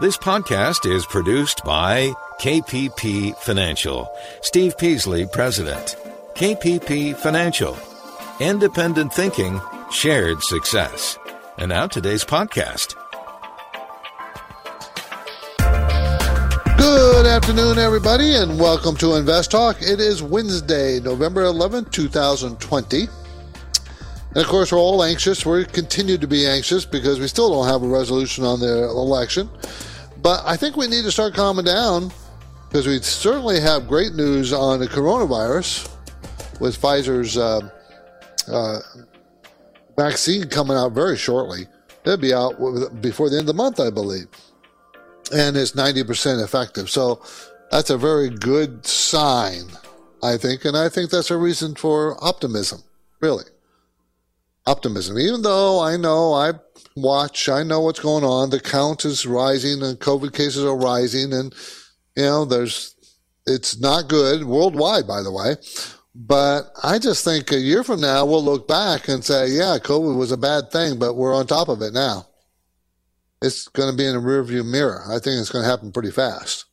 This podcast is produced by KPP Financial. Steve Peasley, President. KPP Financial. Independent thinking, shared success. And now today's podcast. Good afternoon, everybody, and welcome to Invest Talk. It is Wednesday, November 11th, 2020. And of course, we're all anxious. We continue to be anxious because we still don't have a resolution on the election. But I think we need to start calming down because we certainly have great news on the coronavirus with Pfizer's uh, uh, vaccine coming out very shortly. It'll be out before the end of the month, I believe. And it's 90% effective. So that's a very good sign, I think. And I think that's a reason for optimism, really. Optimism. Even though I know I watch, I know what's going on. The count is rising and COVID cases are rising. And, you know, there's, it's not good worldwide, by the way. But I just think a year from now, we'll look back and say, yeah, COVID was a bad thing, but we're on top of it now. It's going to be in a rearview mirror. I think it's going to happen pretty fast.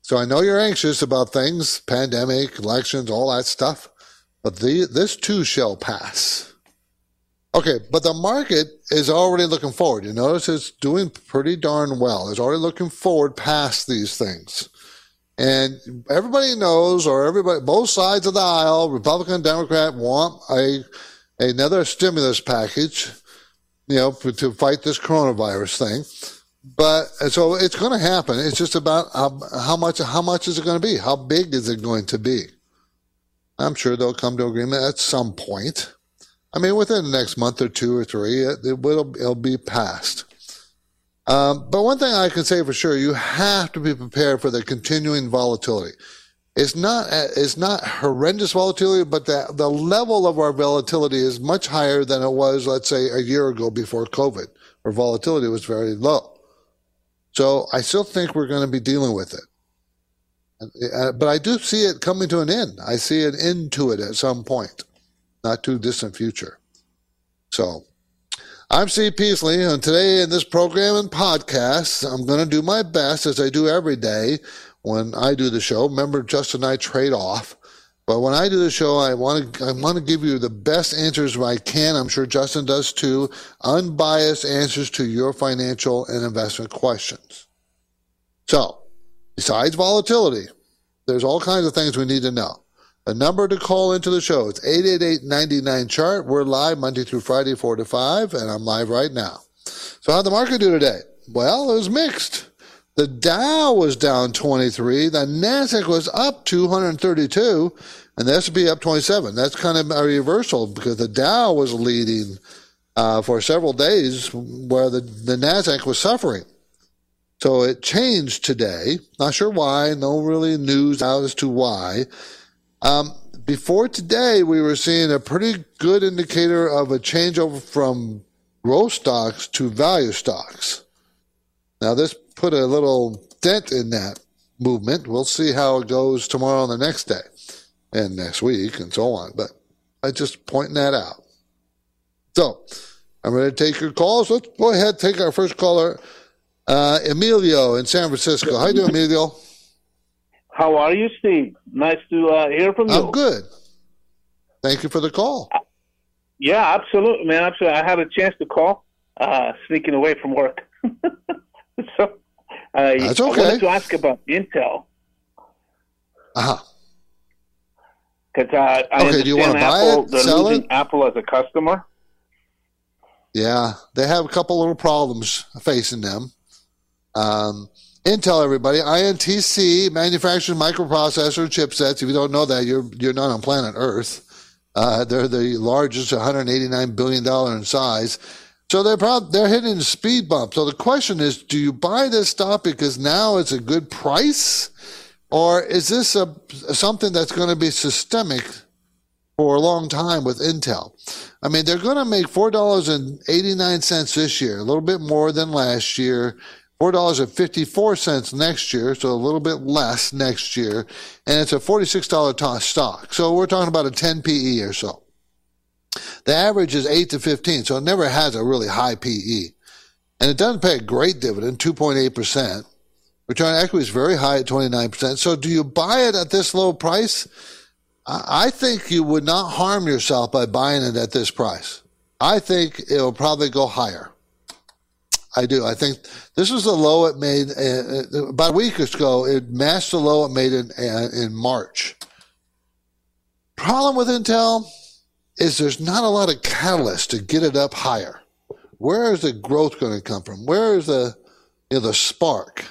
So I know you're anxious about things, pandemic, elections, all that stuff, but the, this too shall pass. Okay, but the market is already looking forward. You notice it's doing pretty darn well. It's already looking forward past these things. And everybody knows, or everybody, both sides of the aisle, Republican and Democrat, want a another stimulus package, you know, to fight this coronavirus thing. But so it's going to happen. It's just about how, how much how much is it going to be? How big is it going to be? I'm sure they'll come to agreement at some point. I mean, within the next month or two or three, it, it will it'll be passed. Um, but one thing I can say for sure, you have to be prepared for the continuing volatility. It's not it's not horrendous volatility, but the the level of our volatility is much higher than it was, let's say, a year ago before COVID, where volatility was very low. So I still think we're going to be dealing with it. Uh, but I do see it coming to an end. I see an end to it at some point, not too distant future. So I'm Steve Peasley, and today in this program and podcast, I'm going to do my best, as I do every day when I do the show. Remember, Justin and I trade off. But when I do the show, I want to I want to give you the best answers I can. I'm sure Justin does too. Unbiased answers to your financial and investment questions. So, besides volatility, there's all kinds of things we need to know. The number to call into the show is 888-99-CHART. We're live Monday through Friday, 4 to 5, and I'm live right now. So how'd the market do today? Well, it was mixed. The Dow was down 23. The Nasdaq was up 232, and the S&P up 27. That's kind of a reversal because the Dow was leading uh, for several days where the, the Nasdaq was suffering. So it changed today. Not sure why. No really news out as to why. Um, before today, we were seeing a pretty good indicator of a changeover from growth stocks to value stocks. Now, this put a little dent in that movement. We'll see how it goes tomorrow and the next day and next week and so on. But I just pointing that out. So I'm ready to take your calls. Let's go ahead take our first caller, uh, Emilio in San Francisco. How you doing, Emilio? How are you, Steve? Nice to uh, hear from you. I'm good. Thank you for the call. Yeah, absolutely, man. Absolutely. I had a chance to call, uh, sneaking away from work. so, uh, That's okay. I wanted to ask about Intel. Uh huh. Because uh, I Okay, do you wanna buy Apple, it, sell it? Apple as a customer. Yeah, they have a couple little problems facing them. Um, Intel, everybody, INTC manufactures microprocessor chipsets. If you don't know that, you're you're not on planet Earth. Uh, they're the largest, 189 billion dollar in size. So they're prob- they're hitting a speed bump. So the question is, do you buy this stock because now it's a good price, or is this a something that's going to be systemic for a long time with Intel? I mean, they're going to make four dollars and eighty nine cents this year, a little bit more than last year. Four dollars and fifty four cents next year, so a little bit less next year, and it's a forty six dollar stock. So we're talking about a ten PE or so. The average is eight to fifteen, so it never has a really high PE. and it doesn't pay a great dividend, 2.8%. Return on equity is very high at 29%. So do you buy it at this low price? I think you would not harm yourself by buying it at this price. I think it will probably go higher. I do. I think this is the low it made uh, uh, about a week ago. It matched the low it made in uh, in March. Problem with Intel is there's not a lot of catalyst to get it up higher. Where is the growth going to come from? Where is the you know, the spark?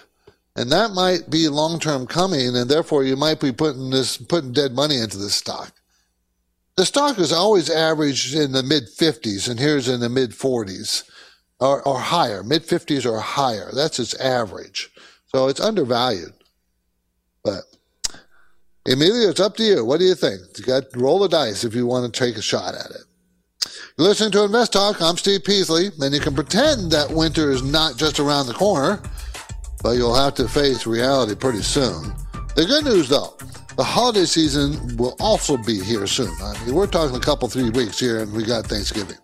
And that might be long term coming, and therefore you might be putting this putting dead money into this stock. The stock is always averaged in the mid 50s, and here's in the mid 40s or, or higher, mid 50s or higher. That's its average. So it's undervalued. But Emilio, it's up to you. What do you think? You got to roll the dice if you want to take a shot at it. You're listening to Invest Talk. I'm Steve Peasley, and you can pretend that winter is not just around the corner, but you'll have to face reality pretty soon. The good news, though, the holiday season will also be here soon. I mean, we're talking a couple, three weeks here, and we got Thanksgiving.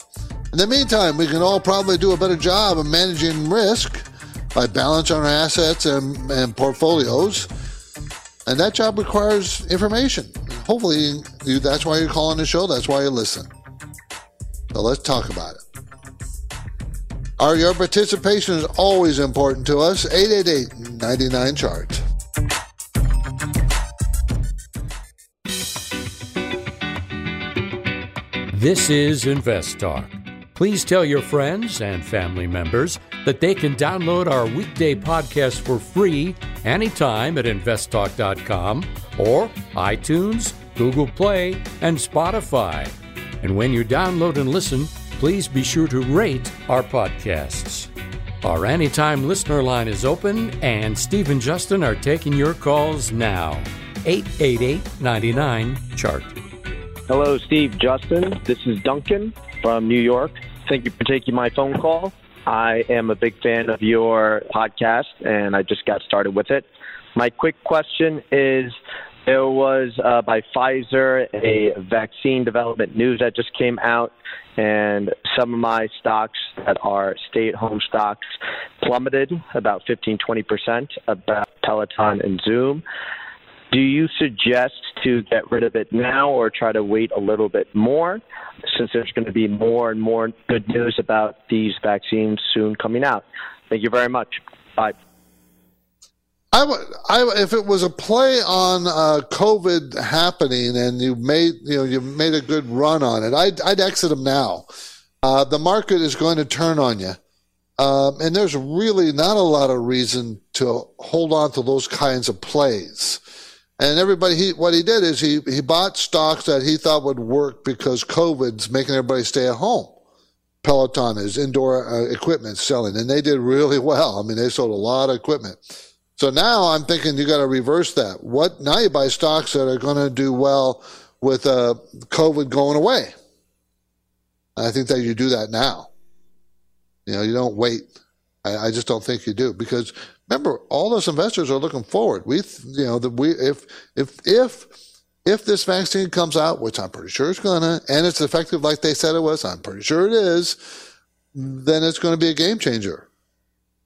In the meantime, we can all probably do a better job of managing risk by balancing our assets and, and portfolios. And that job requires information. Hopefully, you, that's why you're calling the show. That's why you listen. So let's talk about it. Our your participation is always important to us. 888 99 chart. This is Invest Talk. Please tell your friends and family members that they can download our weekday podcast for free anytime at investtalk.com or iTunes, Google Play, and Spotify. And when you download and listen, please be sure to rate our podcasts. Our anytime listener line is open, and Steve and Justin are taking your calls now. 888 99 Chart. Hello, Steve, Justin. This is Duncan from New York. Thank you for taking my phone call. I am a big fan of your podcast, and I just got started with it. My quick question is there was uh, by Pfizer a vaccine development news that just came out, and some of my stocks that are stay at home stocks plummeted about 15 20% about Peloton and Zoom. Do you suggest to get rid of it now or try to wait a little bit more since there's going to be more and more good news about these vaccines soon coming out? Thank you very much. Bye. I would, I, if it was a play on uh, COVID happening and you made, you know, you made a good run on it, I'd, I'd exit them now. Uh, the market is going to turn on you. Um, and there's really not a lot of reason to hold on to those kinds of plays. And everybody, he, what he did is he, he bought stocks that he thought would work because COVID's making everybody stay at home. Peloton is indoor uh, equipment selling, and they did really well. I mean, they sold a lot of equipment. So now I'm thinking you got to reverse that. What now? You buy stocks that are going to do well with uh, COVID going away. I think that you do that now. You know, you don't wait. I, I just don't think you do because remember, all those investors are looking forward. We, you know, that we if if if if this vaccine comes out, which I'm pretty sure it's gonna, and it's effective like they said it was, I'm pretty sure it is, then it's going to be a game changer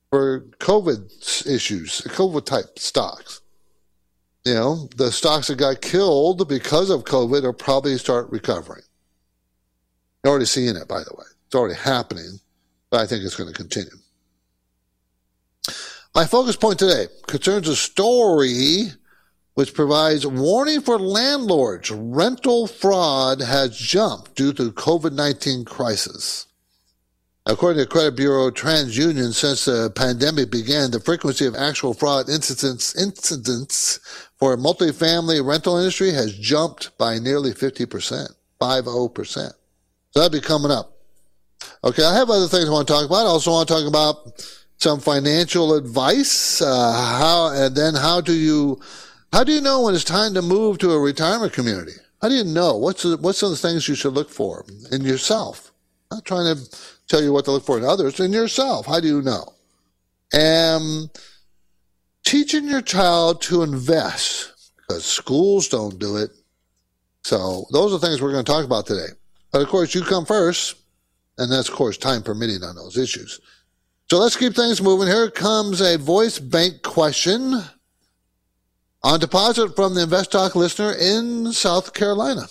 for COVID issues, COVID type stocks. You know, the stocks that got killed because of COVID will probably start recovering. You're already seeing it, by the way. It's already happening, but I think it's going to continue. My focus point today concerns a story which provides warning for landlords. Rental fraud has jumped due to COVID-19 crisis. According to credit bureau TransUnion, since the pandemic began, the frequency of actual fraud incidents, incidents for a multifamily rental industry has jumped by nearly 50%, 50%. So that'd be coming up. Okay, I have other things I want to talk about. I also want to talk about some financial advice. Uh, how, and then how do you, how do you know when it's time to move to a retirement community? How do you know? What's the, what's some of the things you should look for in yourself? I'm not trying to tell you what to look for in others, in yourself. How do you know? And teaching your child to invest because schools don't do it. So those are things we're going to talk about today. But of course, you come first, and that's of course time permitting on those issues. So let's keep things moving. Here comes a voice bank question on deposit from the Invest Talk listener in South Carolina.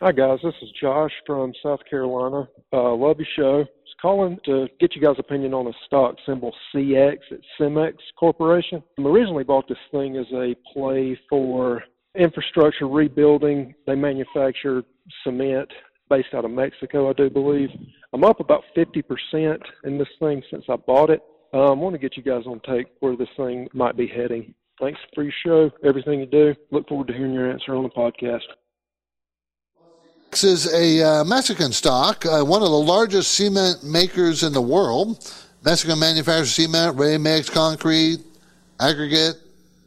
Hi, guys. This is Josh from South Carolina. Uh, love your show. Just calling to get you guys' opinion on a stock symbol CX at Cemex Corporation. I originally bought this thing as a play for infrastructure rebuilding. They manufacture cement based out of Mexico, I do believe. I'm up about 50% in this thing since I bought it. Um, I want to get you guys on take where this thing might be heading. Thanks for your show, everything you do. Look forward to hearing your answer on the podcast. This is a uh, Mexican stock, uh, one of the largest cement makers in the world. Mexican manufactures cement, ready mix, concrete, aggregate,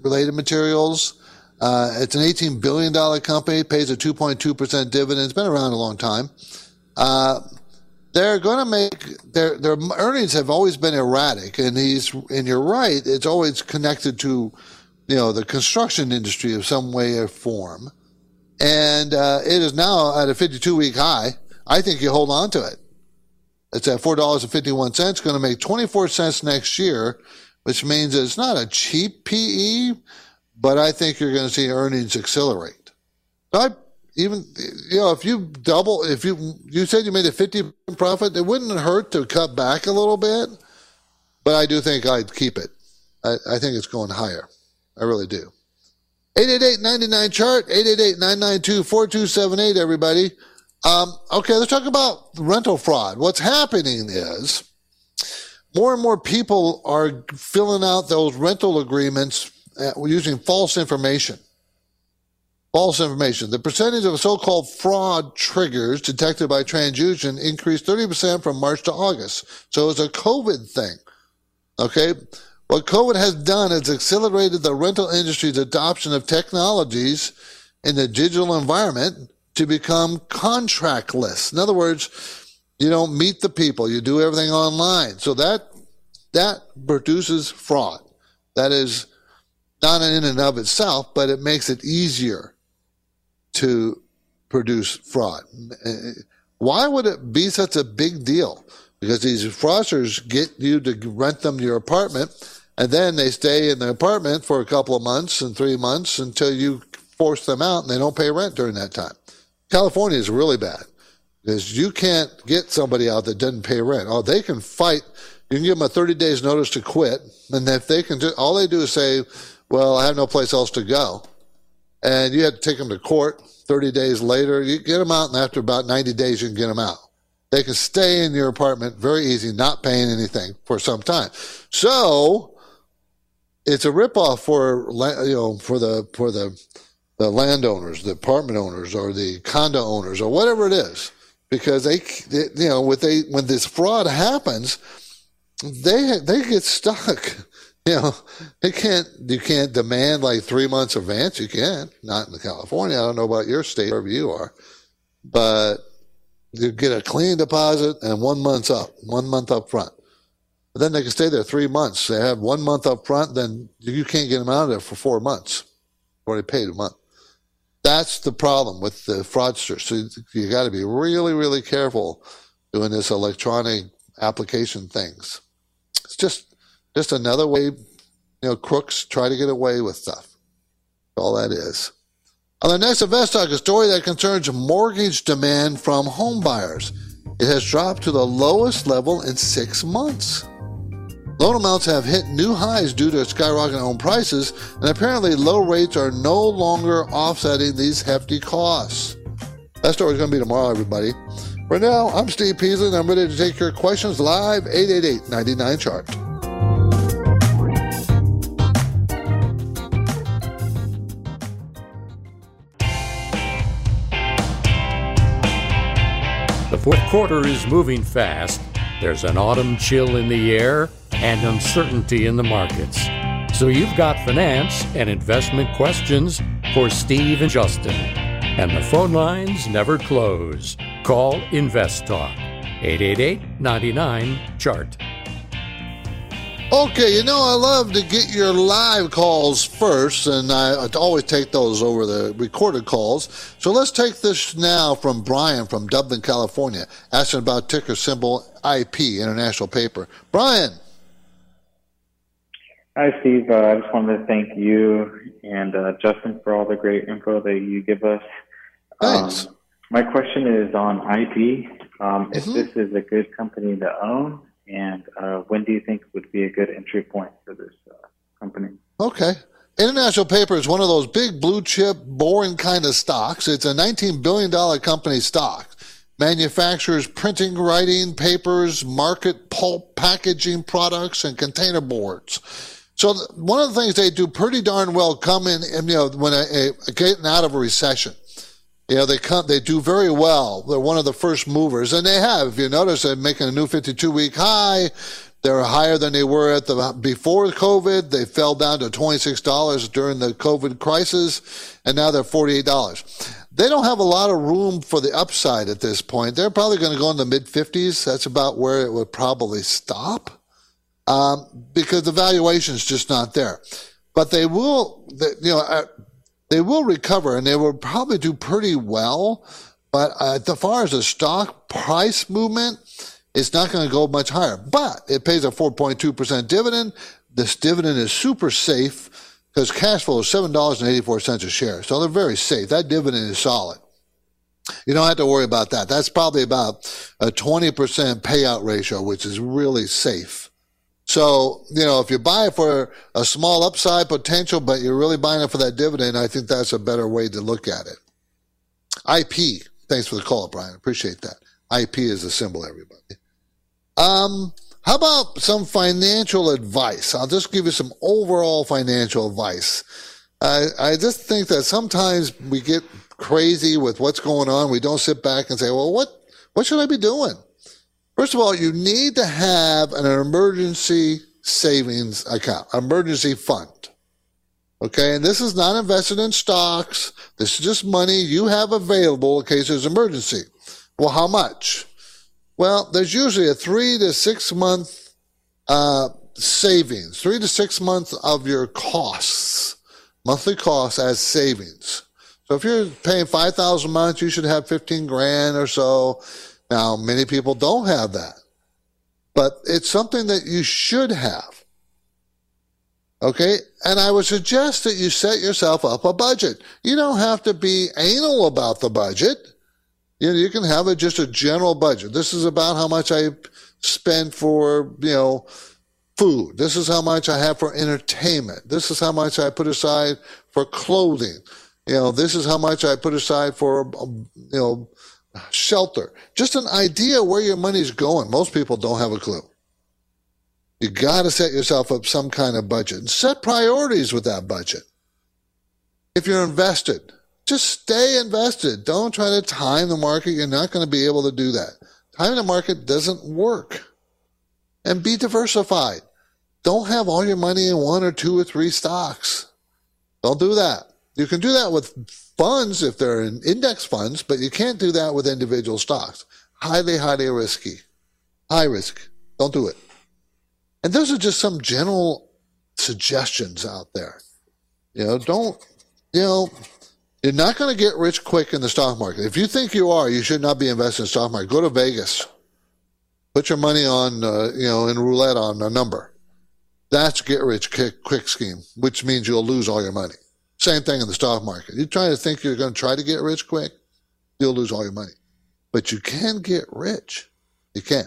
related materials. Uh, it's an $18 billion company, pays a 2.2% dividend. It's been around a long time. Uh, they're going to make their their earnings have always been erratic, and he's and you're right. It's always connected to, you know, the construction industry of some way or form, and uh, it is now at a 52 week high. I think you hold on to it. It's at four dollars and fifty one cents. Going to make 24 cents next year, which means it's not a cheap PE, but I think you're going to see earnings accelerate. I even you know if you double if you you said you made a 50 profit it wouldn't hurt to cut back a little bit but i do think i'd keep it. I, I think it's going higher. I really do. 888-99 chart 888-992-4278 everybody. Um, okay let's talk about rental fraud. What's happening is more and more people are filling out those rental agreements uh, using false information False information. The percentage of so-called fraud triggers detected by TransUnion increased 30% from March to August. So it's a COVID thing. Okay. What COVID has done is accelerated the rental industry's adoption of technologies in the digital environment to become contactless. In other words, you don't meet the people, you do everything online. So that that produces fraud. That is not in and of itself, but it makes it easier to produce fraud. Why would it be such a big deal? Because these fraudsters get you to rent them your apartment, and then they stay in the apartment for a couple of months and three months until you force them out, and they don't pay rent during that time. California is really bad because you can't get somebody out that doesn't pay rent. Oh, they can fight. You can give them a 30 days notice to quit, and if they can, do, all they do is say, "Well, I have no place else to go." and you had to take them to court 30 days later. You get them out, and after about 90 days, you can get them out. They can stay in your apartment very easy, not paying anything for some time. So it's a ripoff for you know for the for the the landowners, the apartment owners, or the condo owners, or whatever it is, because they, they you know with they when this fraud happens, they they get stuck you know, it can't, you can't demand like three months advance. You can, not not in California. I don't know about your state, wherever you are, but you get a clean deposit and one month's up, one month up front. But then they can stay there three months. They have one month up front, then you can't get them out of there for four months. Already paid a month. That's the problem with the fraudsters. So you got to be really, really careful doing this electronic application things. It's just just another way, you know, crooks try to get away with stuff. All that is. On the next Invest Talk, a story that concerns mortgage demand from homebuyers. It has dropped to the lowest level in six months. Loan amounts have hit new highs due to skyrocketing home prices, and apparently low rates are no longer offsetting these hefty costs. That story is going to be tomorrow, everybody. For now, I'm Steve Peasley, and I'm ready to take your questions live 888 99 chart. Fourth quarter is moving fast. There's an autumn chill in the air and uncertainty in the markets. So you've got finance and investment questions for Steve and Justin. And the phone lines never close. Call Invest Talk 888 99 Chart. Okay, you know, I love to get your live calls first, and I always take those over the recorded calls. So let's take this now from Brian from Dublin, California, asking about ticker symbol IP, International Paper. Brian. Hi, Steve. Uh, I just wanted to thank you and uh, Justin for all the great info that you give us. Thanks. Um, my question is on IP. Um, If Mhm. this is a good company to own, and uh, when do you think would be a good entry point for this uh, company? Okay. International Paper is one of those big blue chip, boring kind of stocks. It's a $19 billion company stock. Manufactures printing, writing, papers, market pulp, packaging products, and container boards. So one of the things they do pretty darn well come in, you know, when a, a, getting out of a recession. You know, they come, they do very well. They're one of the first movers, and they have. If you notice, they're making a new 52 week high. They're higher than they were at the before COVID. They fell down to $26 during the COVID crisis, and now they're $48. They don't have a lot of room for the upside at this point. They're probably going to go in the mid 50s. That's about where it would probably stop um, because the valuation's just not there. But they will, they, you know, uh, they will recover and they will probably do pretty well. But uh, as far as the stock price movement, it's not going to go much higher. But it pays a 4.2% dividend. This dividend is super safe because cash flow is $7.84 a share. So they're very safe. That dividend is solid. You don't have to worry about that. That's probably about a 20% payout ratio, which is really safe. So, you know, if you buy it for a small upside potential, but you're really buying it for that dividend, I think that's a better way to look at it. IP. Thanks for the call, Brian. Appreciate that. IP is a symbol, everybody. Um, how about some financial advice? I'll just give you some overall financial advice. I, I just think that sometimes we get crazy with what's going on. We don't sit back and say, well, what, what should I be doing? First of all, you need to have an emergency savings account, emergency fund. Okay. And this is not invested in stocks. This is just money you have available in case there's an emergency. Well, how much? Well, there's usually a three to six month uh, savings, three to six months of your costs, monthly costs as savings. So if you're paying five thousand a month, you should have fifteen grand or so. Now, many people don't have that, but it's something that you should have. Okay. And I would suggest that you set yourself up a budget. You don't have to be anal about the budget. You know, you can have just a general budget. This is about how much I spend for, you know, food. This is how much I have for entertainment. This is how much I put aside for clothing. You know, this is how much I put aside for, um, you know, shelter. Just an idea where your money's going. Most people don't have a clue. You got to set yourself up some kind of budget and set priorities with that budget. If you're invested, just stay invested. Don't try to time the market. You're not going to be able to do that. Time the market doesn't work. And be diversified. Don't have all your money in one or two or three stocks. Don't do that. You can do that with funds if they're in index funds, but you can't do that with individual stocks. Highly, highly risky. High risk. Don't do it. And those are just some general suggestions out there. You know, don't, you know, you're not going to get rich quick in the stock market. If you think you are, you should not be investing in stock market. Go to Vegas. Put your money on, uh, you know, in roulette on a number. That's get rich quick, quick scheme, which means you'll lose all your money. Same thing in the stock market. You try to think you're going to try to get rich quick, you'll lose all your money. But you can get rich. You can.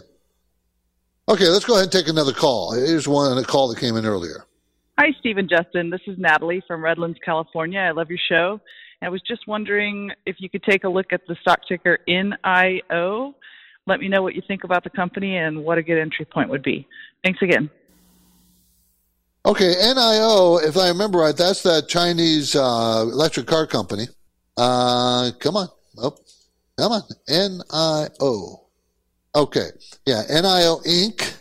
Okay, let's go ahead and take another call. Here's one, a call that came in earlier. Hi, Stephen Justin. This is Natalie from Redlands, California. I love your show. I was just wondering if you could take a look at the stock ticker NIO. Let me know what you think about the company and what a good entry point would be. Thanks again. Okay, NIO, if I remember right, that's that Chinese uh, electric car company. Uh, come on. Oh, come on. NIO. Okay. Yeah, NIO Inc.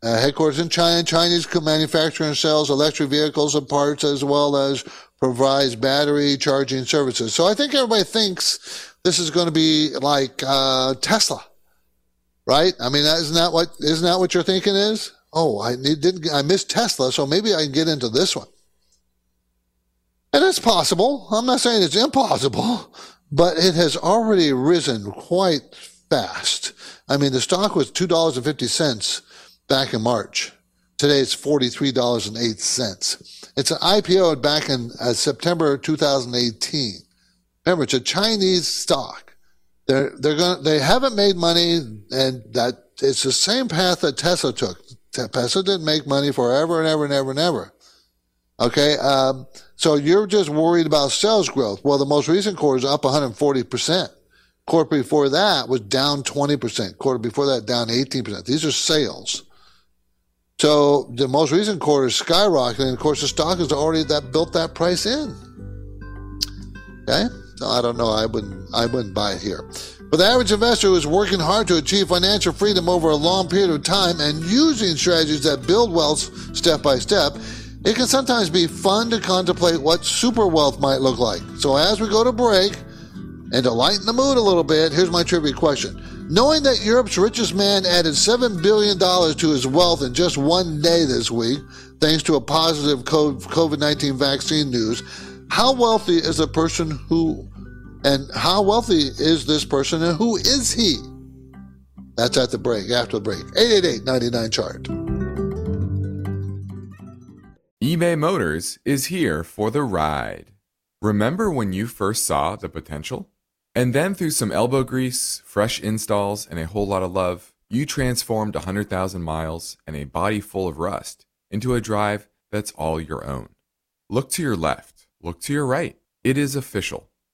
Uh, headquarters in China. Chinese manufacturer and sells electric vehicles and parts as well as provides battery charging services. So I think everybody thinks this is going to be like uh, Tesla, right? I mean, isn't that what isn't that what you're thinking is? Oh, I didn't I missed Tesla, so maybe I can get into this one. And it's possible. I'm not saying it's impossible, but it has already risen quite fast. I mean, the stock was two dollars and fifty cents back in March. Today it's $43.08. It's an IPO back in uh, September 2018. Remember, it's a Chinese stock. They're, they're going they haven't made money and that it's the same path that Tesla took. Tesla didn't make money forever and ever and ever and ever. Okay. Um, so you're just worried about sales growth. Well, the most recent quarter is up 140%. Quarter before that was down 20%. Quarter before that down 18%. These are sales. So the most recent quarter is skyrocketing. Of course, the stock has already that built that price in. Okay. So I don't know. I wouldn't, I wouldn't buy it here. For the average investor who is working hard to achieve financial freedom over a long period of time and using strategies that build wealth step by step, it can sometimes be fun to contemplate what super wealth might look like. So as we go to break, and to lighten the mood a little bit, here's my trivia question. Knowing that Europe's richest man added $7 billion to his wealth in just one day this week, thanks to a positive COVID 19 vaccine news, how wealthy is the person who, and how wealthy is this person and who is he? That's at the break, after the break. 888 99 chart. eBay Motors is here for the ride. Remember when you first saw the potential? And then through some elbow grease, fresh installs, and a whole lot of love, you transformed 100,000 miles and a body full of rust into a drive that's all your own. Look to your left, look to your right. It is official.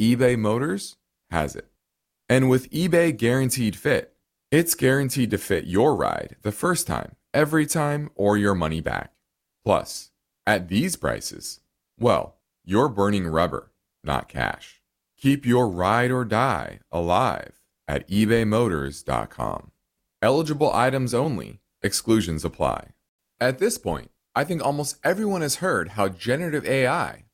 eBay Motors has it. And with eBay Guaranteed Fit, it's guaranteed to fit your ride the first time, every time, or your money back. Plus, at these prices, well, you're burning rubber, not cash. Keep your ride or die alive at ebaymotors.com. Eligible items only, exclusions apply. At this point, I think almost everyone has heard how generative AI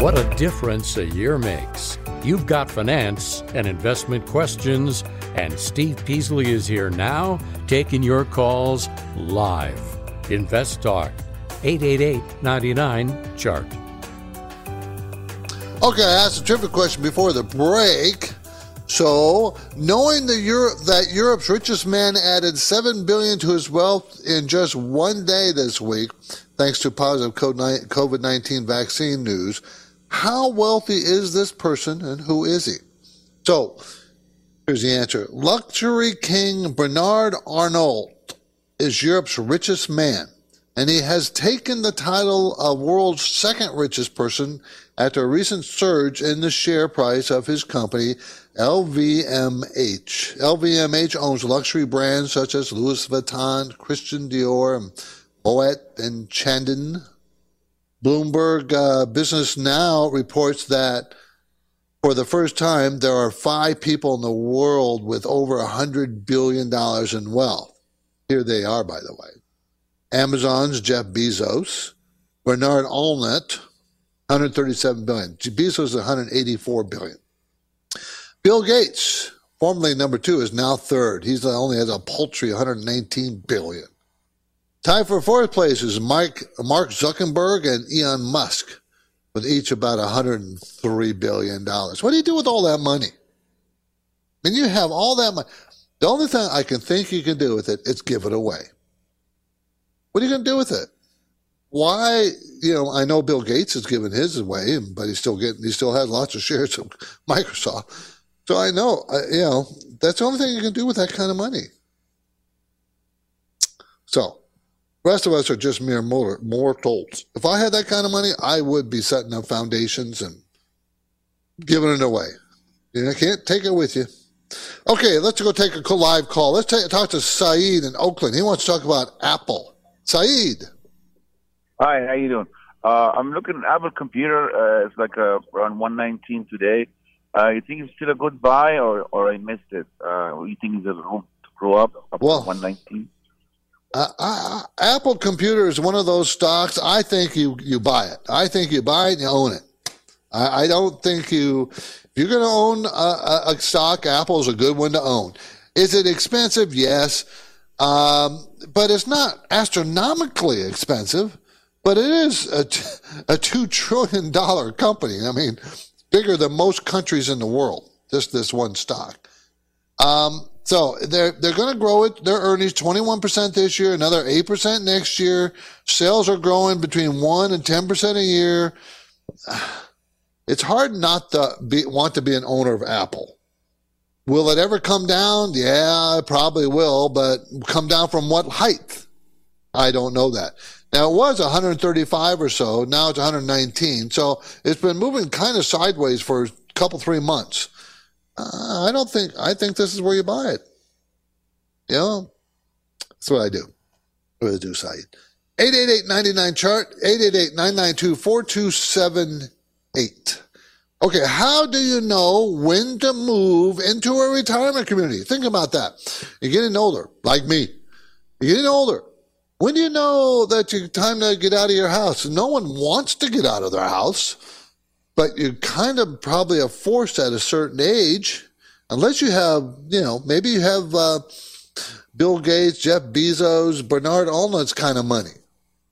What a difference a year makes. You've got finance and investment questions, and Steve Peasley is here now taking your calls live. Invest Talk, 888 99 Chart. Okay, I asked a trivia question before the break. So, knowing that that Europe's richest man added seven billion to his wealth in just one day this week, thanks to positive COVID nineteen vaccine news, how wealthy is this person and who is he? So, here's the answer: Luxury king Bernard Arnault is Europe's richest man, and he has taken the title of world's second richest person after a recent surge in the share price of his company, LVMH. LVMH owns luxury brands such as Louis Vuitton, Christian Dior, and Moet and Chandon. Bloomberg uh, Business Now reports that for the first time, there are five people in the world with over $100 billion in wealth. Here they are, by the way Amazon's Jeff Bezos, Bernard Arnault, 137 billion. Bezos is 184 billion. Bill Gates, formerly number two, is now third. He's only has a paltry 119 billion. Tied for fourth place is Mike, Mark Zuckerberg and Elon Musk, with each about 103 billion dollars. What do you do with all that money? I mean, you have all that money. The only thing I can think you can do with it is give it away. What are you going to do with it? Why, you know, I know Bill Gates has given his away, but he's still getting, he still has lots of shares of Microsoft. So I know, you know, that's the only thing you can do with that kind of money. So, rest of us are just mere mortals. If I had that kind of money, I would be setting up foundations and giving it away. You can't take it with you. Okay, let's go take a live call. Let's take, talk to Saeed in Oakland. He wants to talk about Apple. Saeed. Hi, how you doing? Uh, I'm looking at Apple computer. Uh, it's like uh, around 119 today. Uh, you think it's still a good buy, or or I missed it? Uh, you think there's room to grow up up well, 119? Uh, Apple Computer is one of those stocks. I think you you buy it. I think you buy it and you own it. I, I don't think you. If you're going to own a, a, stock, Apple is a good one to own. Is it expensive? Yes, um, but it's not astronomically expensive. But it is a, a two trillion dollar company. I mean, bigger than most countries in the world. Just this one stock. Um, so they're they're going to grow it. Their earnings twenty one percent this year, another eight percent next year. Sales are growing between one and ten percent a year. It's hard not to be, want to be an owner of Apple. Will it ever come down? Yeah, it probably will, but come down from what height? I don't know that. Now it was 135 or so. Now it's 119. So it's been moving kind of sideways for a couple, three months. Uh, I don't think, I think this is where you buy it. You know, that's what I do. Do I do, Saeed? 888-99 chart, 888-992-4278. Okay, how do you know when to move into a retirement community? Think about that. You're getting older, like me. You're getting older. When do you know that it's time to get out of your house? No one wants to get out of their house, but you kind of probably are forced at a certain age, unless you have, you know, maybe you have uh, Bill Gates, Jeff Bezos, Bernard Arnault's kind of money.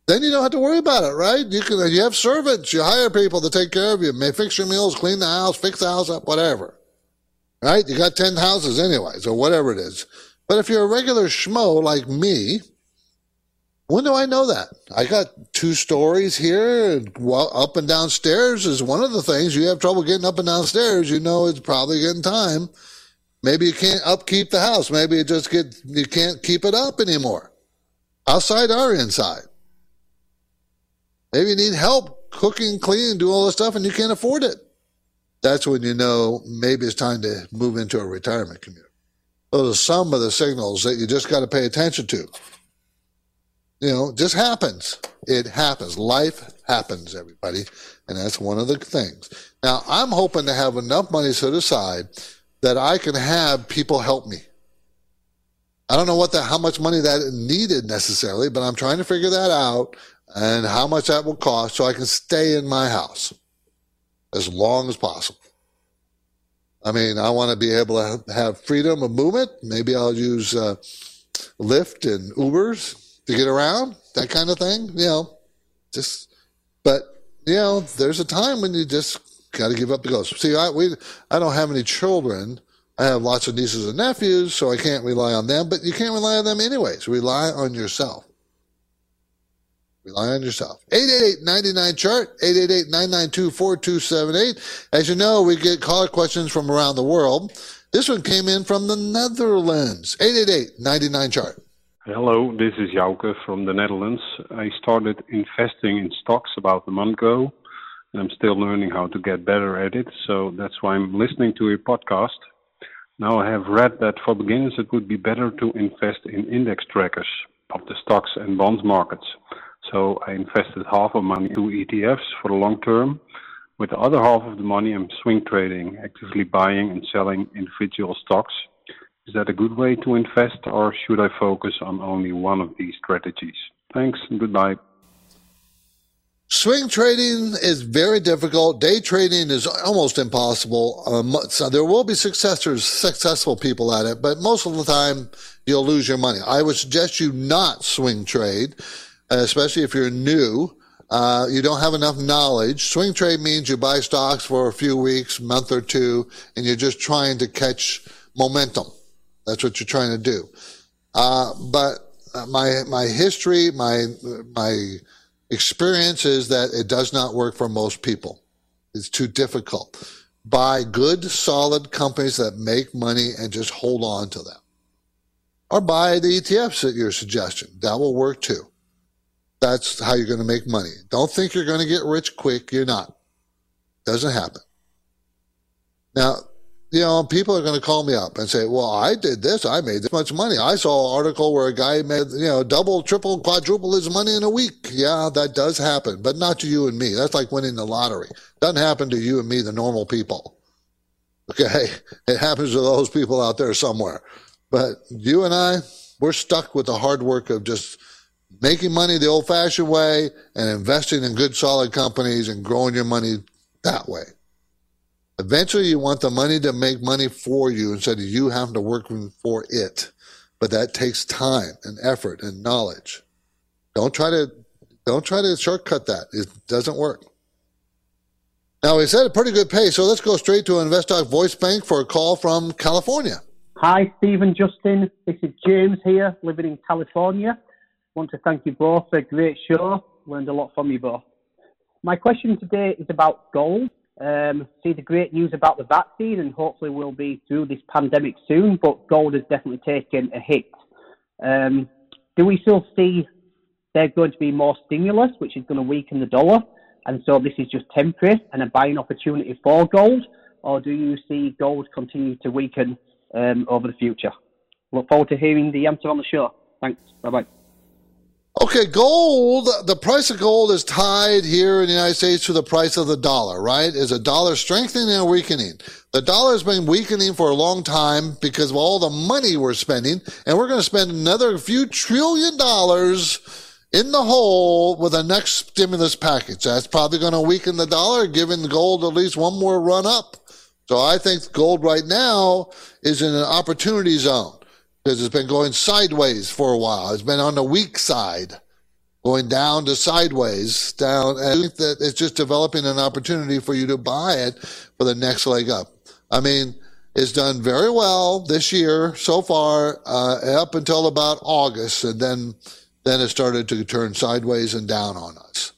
Then you don't have to worry about it, right? You can you have servants, you hire people to take care of you, may fix your meals, clean the house, fix the house up, whatever. Right? You got ten houses anyways, or whatever it is. But if you're a regular schmo like me, when do I know that? I got two stories here, and up and downstairs is one of the things. You have trouble getting up and downstairs, you know it's probably getting time. Maybe you can't upkeep the house. Maybe it just get you can't keep it up anymore. Outside or inside. Maybe you need help cooking, cleaning, do all this stuff, and you can't afford it. That's when you know maybe it's time to move into a retirement community. Those are some of the signals that you just got to pay attention to. You know, just happens. It happens. Life happens, everybody. And that's one of the things. Now, I'm hoping to have enough money set aside that I can have people help me. I don't know what the, how much money that needed necessarily, but I'm trying to figure that out and how much that will cost so I can stay in my house as long as possible. I mean, I want to be able to have freedom of movement. Maybe I'll use uh, Lyft and Ubers to get around, that kind of thing. You know, just, but you know, there's a time when you just got to give up the ghost. See, I we I don't have any children. I have lots of nieces and nephews, so I can't rely on them. But you can't rely on them anyways. Rely on yourself. Rely on yourself. 888-99 chart, 888-992-4278. As you know, we get caller questions from around the world. This one came in from the Netherlands. 888-99 chart. Hello, this is Jouke from the Netherlands. I started investing in stocks about a month ago, and I'm still learning how to get better at it. So that's why I'm listening to your podcast. Now I have read that for beginners it would be better to invest in index trackers, of the stocks and bonds markets. So I invested half of my money into ETFs for the long term. With the other half of the money, I'm swing trading, actively buying and selling individual stocks. Is that a good way to invest, or should I focus on only one of these strategies? Thanks and goodbye. Swing trading is very difficult. Day trading is almost impossible. Um, so there will be successors, successful people at it, but most of the time you'll lose your money. I would suggest you not swing trade, especially if you're new. Uh, you don't have enough knowledge. Swing trade means you buy stocks for a few weeks, month or two, and you're just trying to catch momentum. That's what you're trying to do. Uh, but my my history, my my experience is that it does not work for most people. It's too difficult. Buy good, solid companies that make money and just hold on to them. Or buy the ETFs at your suggestion. That will work too. That's how you're going to make money. Don't think you're going to get rich quick. You're not. Doesn't happen. Now, you know, people are going to call me up and say, well, I did this. I made this much money. I saw an article where a guy made, you know, double, triple, quadruple his money in a week. Yeah, that does happen, but not to you and me. That's like winning the lottery. Doesn't happen to you and me, the normal people. Okay. It happens to those people out there somewhere. But you and I, we're stuck with the hard work of just making money the old fashioned way and investing in good, solid companies and growing your money that way. Eventually, you want the money to make money for you instead of you having to work for it. But that takes time and effort and knowledge. Don't try to don't try to shortcut that. It doesn't work. Now we said a pretty good pay, so let's go straight to InvestTalk Voice Bank for a call from California. Hi, Stephen Justin. This is James here, living in California. Want to thank you both for a great show. Learned a lot from you both. My question today is about gold. Um, see the great news about the vaccine, and hopefully we'll be through this pandemic soon. But gold has definitely taken a hit. Um, do we still see there's going to be more stimulus, which is going to weaken the dollar, and so this is just temporary and a buying opportunity for gold, or do you see gold continue to weaken um, over the future? Look forward to hearing the answer on the show. Thanks. Bye bye. Okay, gold, the price of gold is tied here in the United States to the price of the dollar, right? Is a dollar strengthening or weakening? The dollar has been weakening for a long time because of all the money we're spending, and we're going to spend another few trillion dollars in the hole with the next stimulus package. That's probably going to weaken the dollar, giving gold at least one more run up. So I think gold right now is in an opportunity zone because it's been going sideways for a while. It's been on the weak side, going down to sideways, down. And I think that it's just developing an opportunity for you to buy it for the next leg up. I mean, it's done very well this year so far, uh, up until about August, and then then it started to turn sideways and down on us.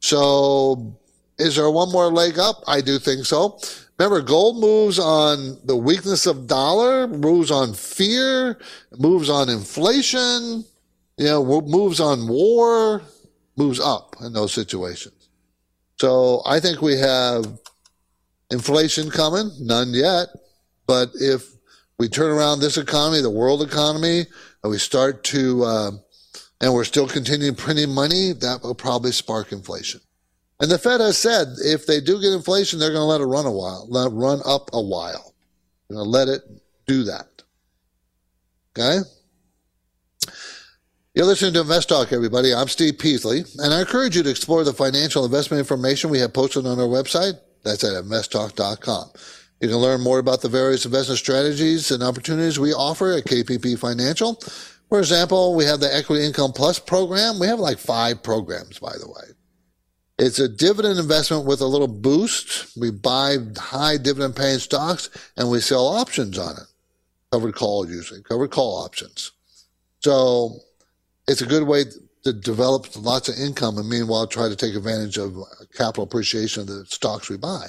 So, is there one more leg up? I do think so. Remember, gold moves on the weakness of dollar, moves on fear, moves on inflation, you know, moves on war, moves up in those situations. So I think we have inflation coming, none yet. But if we turn around this economy, the world economy, and we start to, uh, and we're still continuing printing money, that will probably spark inflation. And the Fed has said if they do get inflation, they're going to let it run a while, let it run up a while. They're going to let it do that. Okay? You're listening to Invest Talk, everybody. I'm Steve Peasley, and I encourage you to explore the financial investment information we have posted on our website. That's at investtalk.com. You can learn more about the various investment strategies and opportunities we offer at KPP Financial. For example, we have the Equity Income Plus program. We have like five programs, by the way. It's a dividend investment with a little boost. We buy high dividend paying stocks and we sell options on it. Covered call usually, covered call options. So it's a good way to develop lots of income and meanwhile try to take advantage of capital appreciation of the stocks we buy.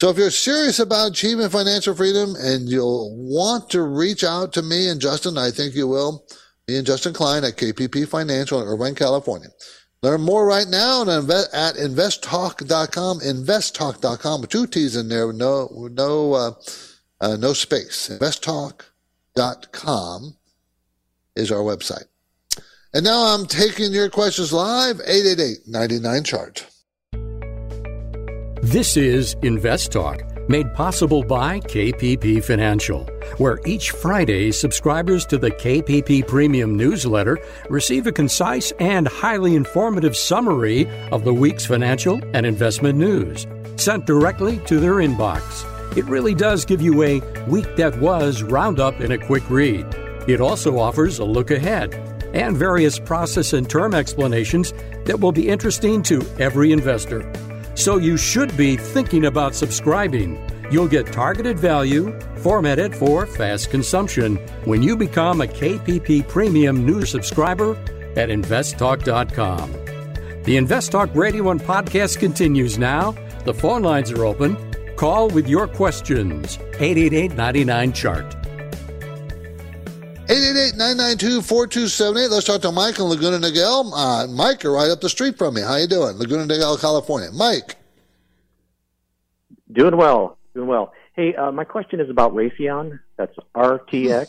So if you're serious about achieving financial freedom and you'll want to reach out to me and Justin, I think you will, me and Justin Klein at KPP Financial in Irvine, California. Learn more right now at investtalk.com, investtalk.com two T's in there, no, no, uh, uh, no space. Investtalk.com is our website. And now I'm taking your questions live, 888-99-CHART. This is Invest Talk, made possible by KPP Financial, where each Friday subscribers to the KPP Premium newsletter receive a concise and highly informative summary of the week's financial and investment news, sent directly to their inbox. It really does give you a week that was roundup in a quick read. It also offers a look ahead and various process and term explanations that will be interesting to every investor. So you should be thinking about subscribing. You'll get targeted value formatted for fast consumption when you become a KPP Premium news subscriber at investtalk.com. The Invest Talk Radio and podcast continues now. The phone lines are open. Call with your questions. 888 99 Chart. 888-992-4278. Let's talk to Mike in Laguna Niguel. Uh, Mike, you're right up the street from me. How you doing? Laguna Niguel, California. Mike. Doing well. Doing well. Hey, uh, my question is about Raytheon. That's RTX.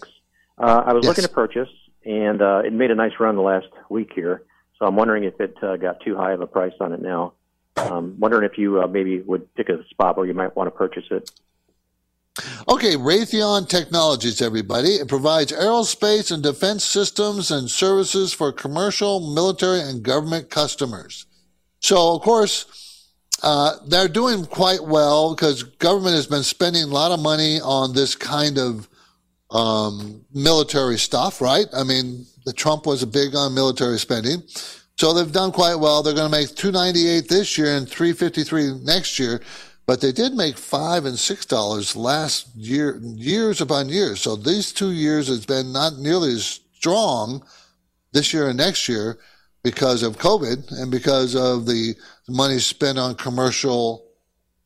Uh, I was Yes. looking to purchase, and uh, it made a nice run the last week here. So I'm wondering if it uh, got too high of a price on it now. Um, wondering if you uh, maybe would pick a spot where you might want to purchase it. Okay, Raytheon Technologies, everybody. It provides aerospace and defense systems and services for commercial, military, and government customers. So, of course, uh, they're doing quite well because government has been spending a lot of money on this kind of um, military stuff, right? I mean, the Trump was big on military spending. So they've done quite well. They're going to make 298 this year and 353 next year, but they did make five and six dollars last year, years upon years. So these two years has been not nearly as strong this year and next year because of COVID and because of the money spent on commercial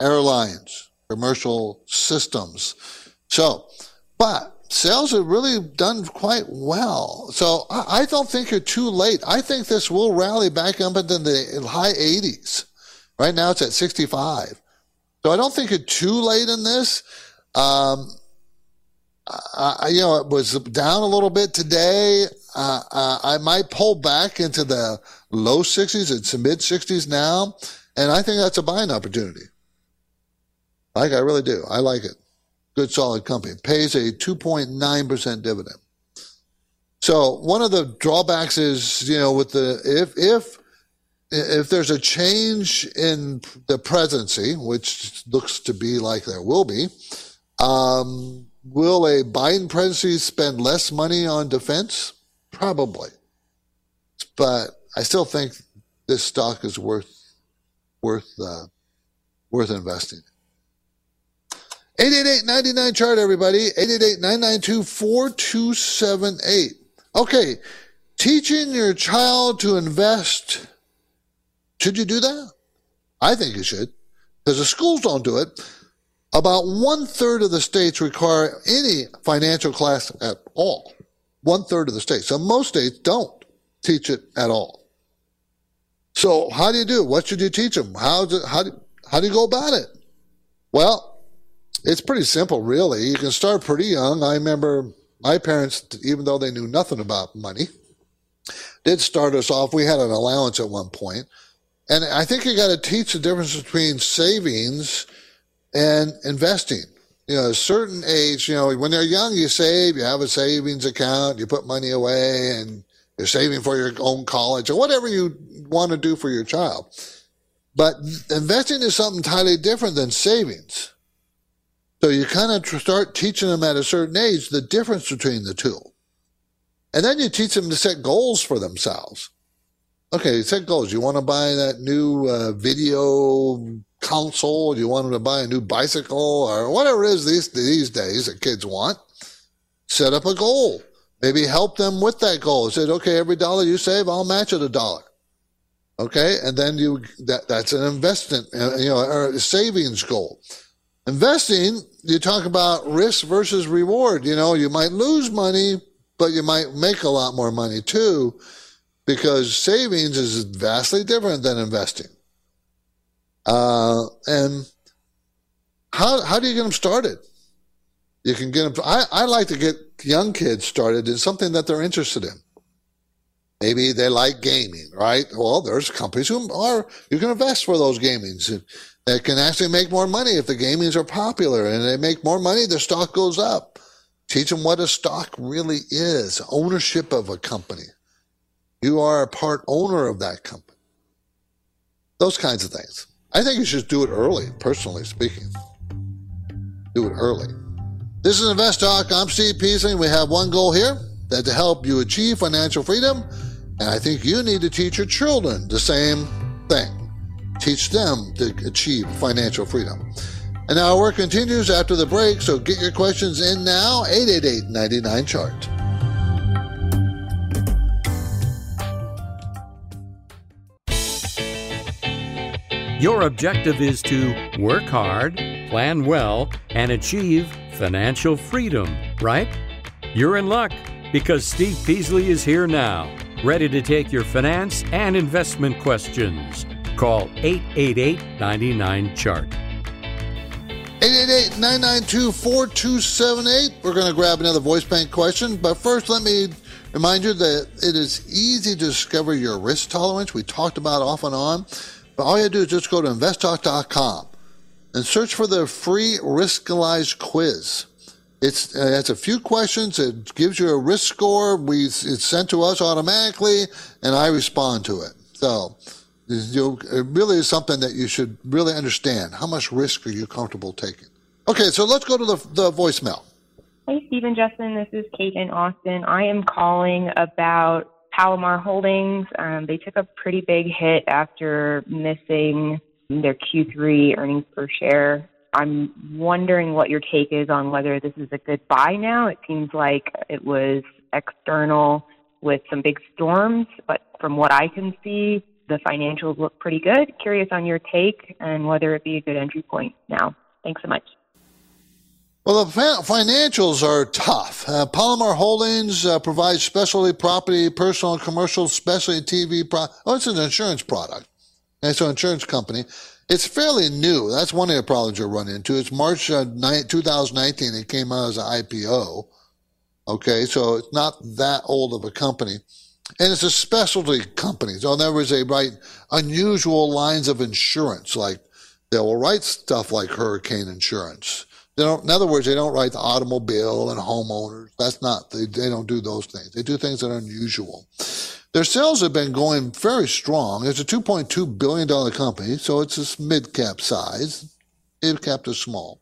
airlines, commercial systems. So, but sales have really done quite well. So I, don't think you're too late. I think this will rally back up into the high 80s. Right now it's at 65. So I don't think you're too late in this. Um, I- you know, it was down a little bit today. Uh, uh, I might pull back into the low 60s. It's mid 60s now. And I think that's a buying opportunity. Like, I really do. I like it. Good, solid company. Pays a 2.9% dividend. So one of the drawbacks is, you know, with the, if, if, if there's a change in the presidency, which looks to be like there will be, um, will a Biden presidency spend less money on defense? Probably. But I still think this stock is worth worth uh, worth investing. 888-99 chart everybody 888-992-4278 okay teaching your child to invest should you do that i think you should because the schools don't do it about one third of the states require any financial class at all one third of the states so most states don't teach it at all so how do you do? What should you teach them? How do, how do, how do you go about it? Well, it's pretty simple, really. You can start pretty young. I remember my parents, even though they knew nothing about money, did start us off. We had an allowance at one point. And I think you got to teach the difference between savings and investing. You know, a certain age, you know, when they're young, you save, you have a savings account, you put money away, and you're saving for your own college or whatever you want to do for your child. But investing is something entirely different than savings. So you kind of tr- start teaching them at a certain age the difference between the two. And then you teach them to set goals for themselves. Okay, set goals. You want to buy that new uh, video console? You want them to buy a new bicycle or whatever it is these, these days that kids want? Set up a goal maybe help them with that goal. Said, okay, every dollar you save, I'll match it a dollar. Okay, and then you that that's an investment, uh, you know, or a savings goal. Investing, you talk about risk versus reward. You know, you might lose money, but you might make a lot more money too, because savings is vastly different than investing. Uh, and how how do you get them started? You can get them. I, I like to get young kids started in something that they're interested in. Maybe they like gaming, right? Well, there's companies who are, you can invest for those gamings that can actually make more money if the gamings are popular and they make more money, the stock goes up. Teach them what a stock really is ownership of a company. You are a part owner of that company. Those kinds of things. I think you should do it early, personally speaking. Do it early. This is Invest Talk. I'm Steve Peasley. We have one goal here that to help you achieve financial freedom. And I think you need to teach your children the same thing. Teach them to achieve financial freedom. And our work continues after the break, so get your questions in now. 888 99 Chart. Your objective is to work hard, plan well, and achieve financial freedom, right? You're in luck because Steve Peasley is here now, ready to take your finance and investment questions. Call 888 99 Chart. 888 992 4278. We're going to grab another voice bank question, but first, let me remind you that it is easy to discover your risk tolerance. We talked about off and on, but all you do is just go to investtalk.com and search for the free Riskalyze quiz. It's, uh, it's a few questions. It gives you a risk score. We, it's sent to us automatically, and I respond to it. So, it really is something that you should really understand. How much risk are you comfortable taking? Okay, so let's go to the, the voicemail. Hey, Stephen Justin. This is Kate in Austin. I am calling about Palomar Holdings. Um, they took a pretty big hit after missing their Q3 earnings per share. I'm wondering what your take is on whether this is a good buy now. It seems like it was external with some big storms, but from what I can see, the financials look pretty good. Curious on your take and whether it be a good entry point now. Thanks so much. Well, the financials are tough. Uh, Palomar Holdings uh, provides specialty property, personal and commercial specialty TV. Pro- oh, it's an insurance product. And it's an insurance company. It's fairly new. That's one of the problems you'll run into. It's March uh, 2019. It came out as an IPO. Okay, so it's not that old of a company. And it's a specialty company. So in other words, they write unusual lines of insurance, like they will write stuff like hurricane insurance. They don't, in other words, they don't write the automobile and homeowners. That's not, they, they don't do those things. They do things that are unusual. Their sales have been going very strong. It's a $2.2 billion company, so it's a mid cap size. Mid cap to small.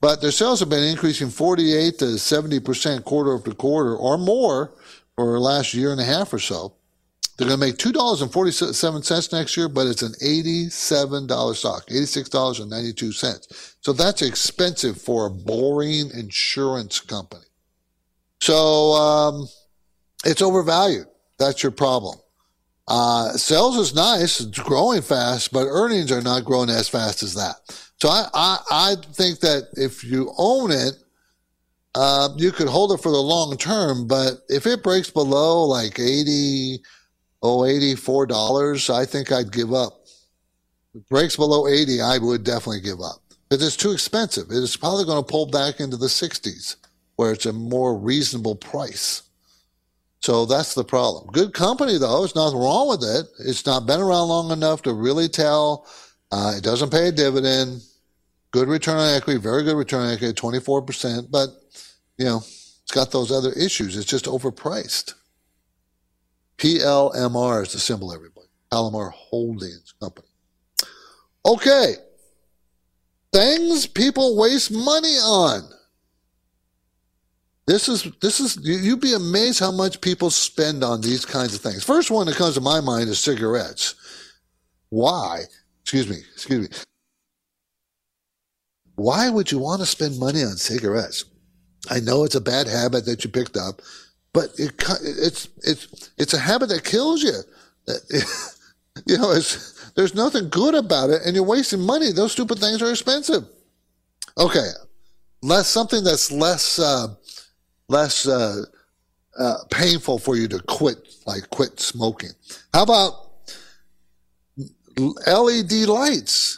But their sales have been increasing 48 to 70% quarter after quarter or more for the last year and a half or so. They're going to make $2.47 next year, but it's an $87 stock, $86.92. So that's expensive for a boring insurance company. So um, it's overvalued. That's your problem. Uh, sales is nice, it's growing fast, but earnings are not growing as fast as that. So I, I, I think that if you own it, uh, you could hold it for the long term, but if it breaks below like 80, oh, $84, I think I'd give up. If it breaks below 80, I would definitely give up because it's too expensive. It's probably going to pull back into the 60s where it's a more reasonable price. So that's the problem. Good company though. There's nothing wrong with it. It's not been around long enough to really tell. Uh, it doesn't pay a dividend. Good return on equity, very good return on equity, 24%. But, you know, it's got those other issues. It's just overpriced. PLMR is the symbol, everybody. Palomar Holdings Company. Okay. Things people waste money on. This is this is you'd be amazed how much people spend on these kinds of things. First one that comes to my mind is cigarettes. Why? Excuse me. Excuse me. Why would you want to spend money on cigarettes? I know it's a bad habit that you picked up, but it, it's it's it's a habit that kills you. you know, there's nothing good about it, and you're wasting money. Those stupid things are expensive. Okay, less something that's less uh, less uh, uh, painful for you to quit, like quit smoking. How about LED lights?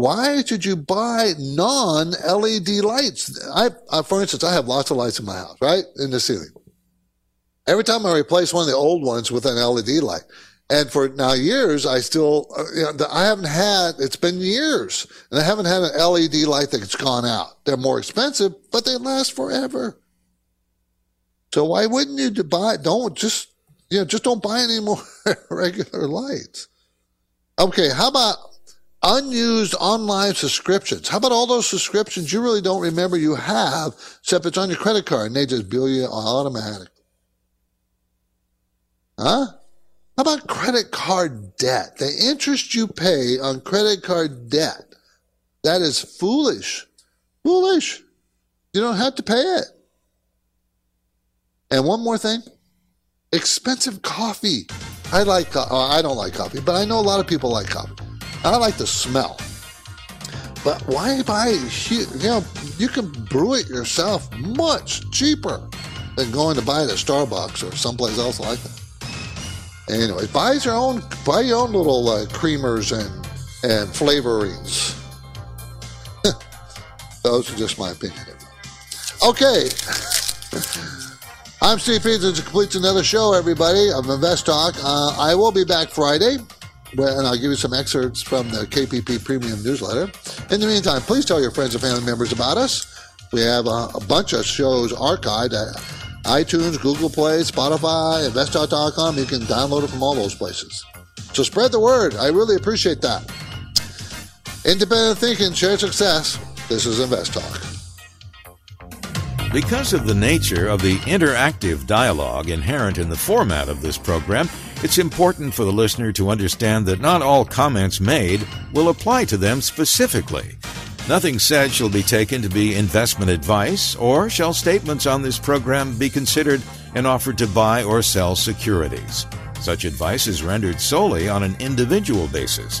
Why should you buy non-LED lights? I, I, for instance, I have lots of lights in my house, right, in the ceiling. Every time I replace one of the old ones with an LED light. And for now years, I still, uh, you know, I haven't had, it's been years and I haven't had an LED light that's gone out. They're more expensive, but they last forever. So why wouldn't you buy, don't just, you know, just don't buy any more regular lights. Okay. How about unused online subscriptions? How about all those subscriptions you really don't remember you have, except it's on your credit card and they just bill you automatically? Huh? How about credit card debt? The interest you pay on credit card debt. That is foolish. Foolish. You don't have to pay it. And one more thing expensive coffee. I like, uh, I don't like coffee, but I know a lot of people like coffee. I like the smell. But why buy, you know, you can brew it yourself much cheaper than going to buy it at Starbucks or someplace else like that. Anyway, buy your own, buy your own little uh, creamers and and flavorings. Those are just my opinion. Okay. I'm Steve Peters. It completes another show, everybody, of Invest Talk. Uh, I will be back Friday, and I'll give you some excerpts from the KPP Premium newsletter. In the meantime, please tell your friends and family members about us. We have a, a bunch of shows archived at iTunes, Google Play, Spotify, InvestTalk.com. You can download it from all those places. So spread the word. I really appreciate that. Independent thinking, shared success. This is Invest Talk. Because of the nature of the interactive dialogue inherent in the format of this program, it's important for the listener to understand that not all comments made will apply to them specifically. Nothing said shall be taken to be investment advice, or shall statements on this program be considered an offer to buy or sell securities. Such advice is rendered solely on an individual basis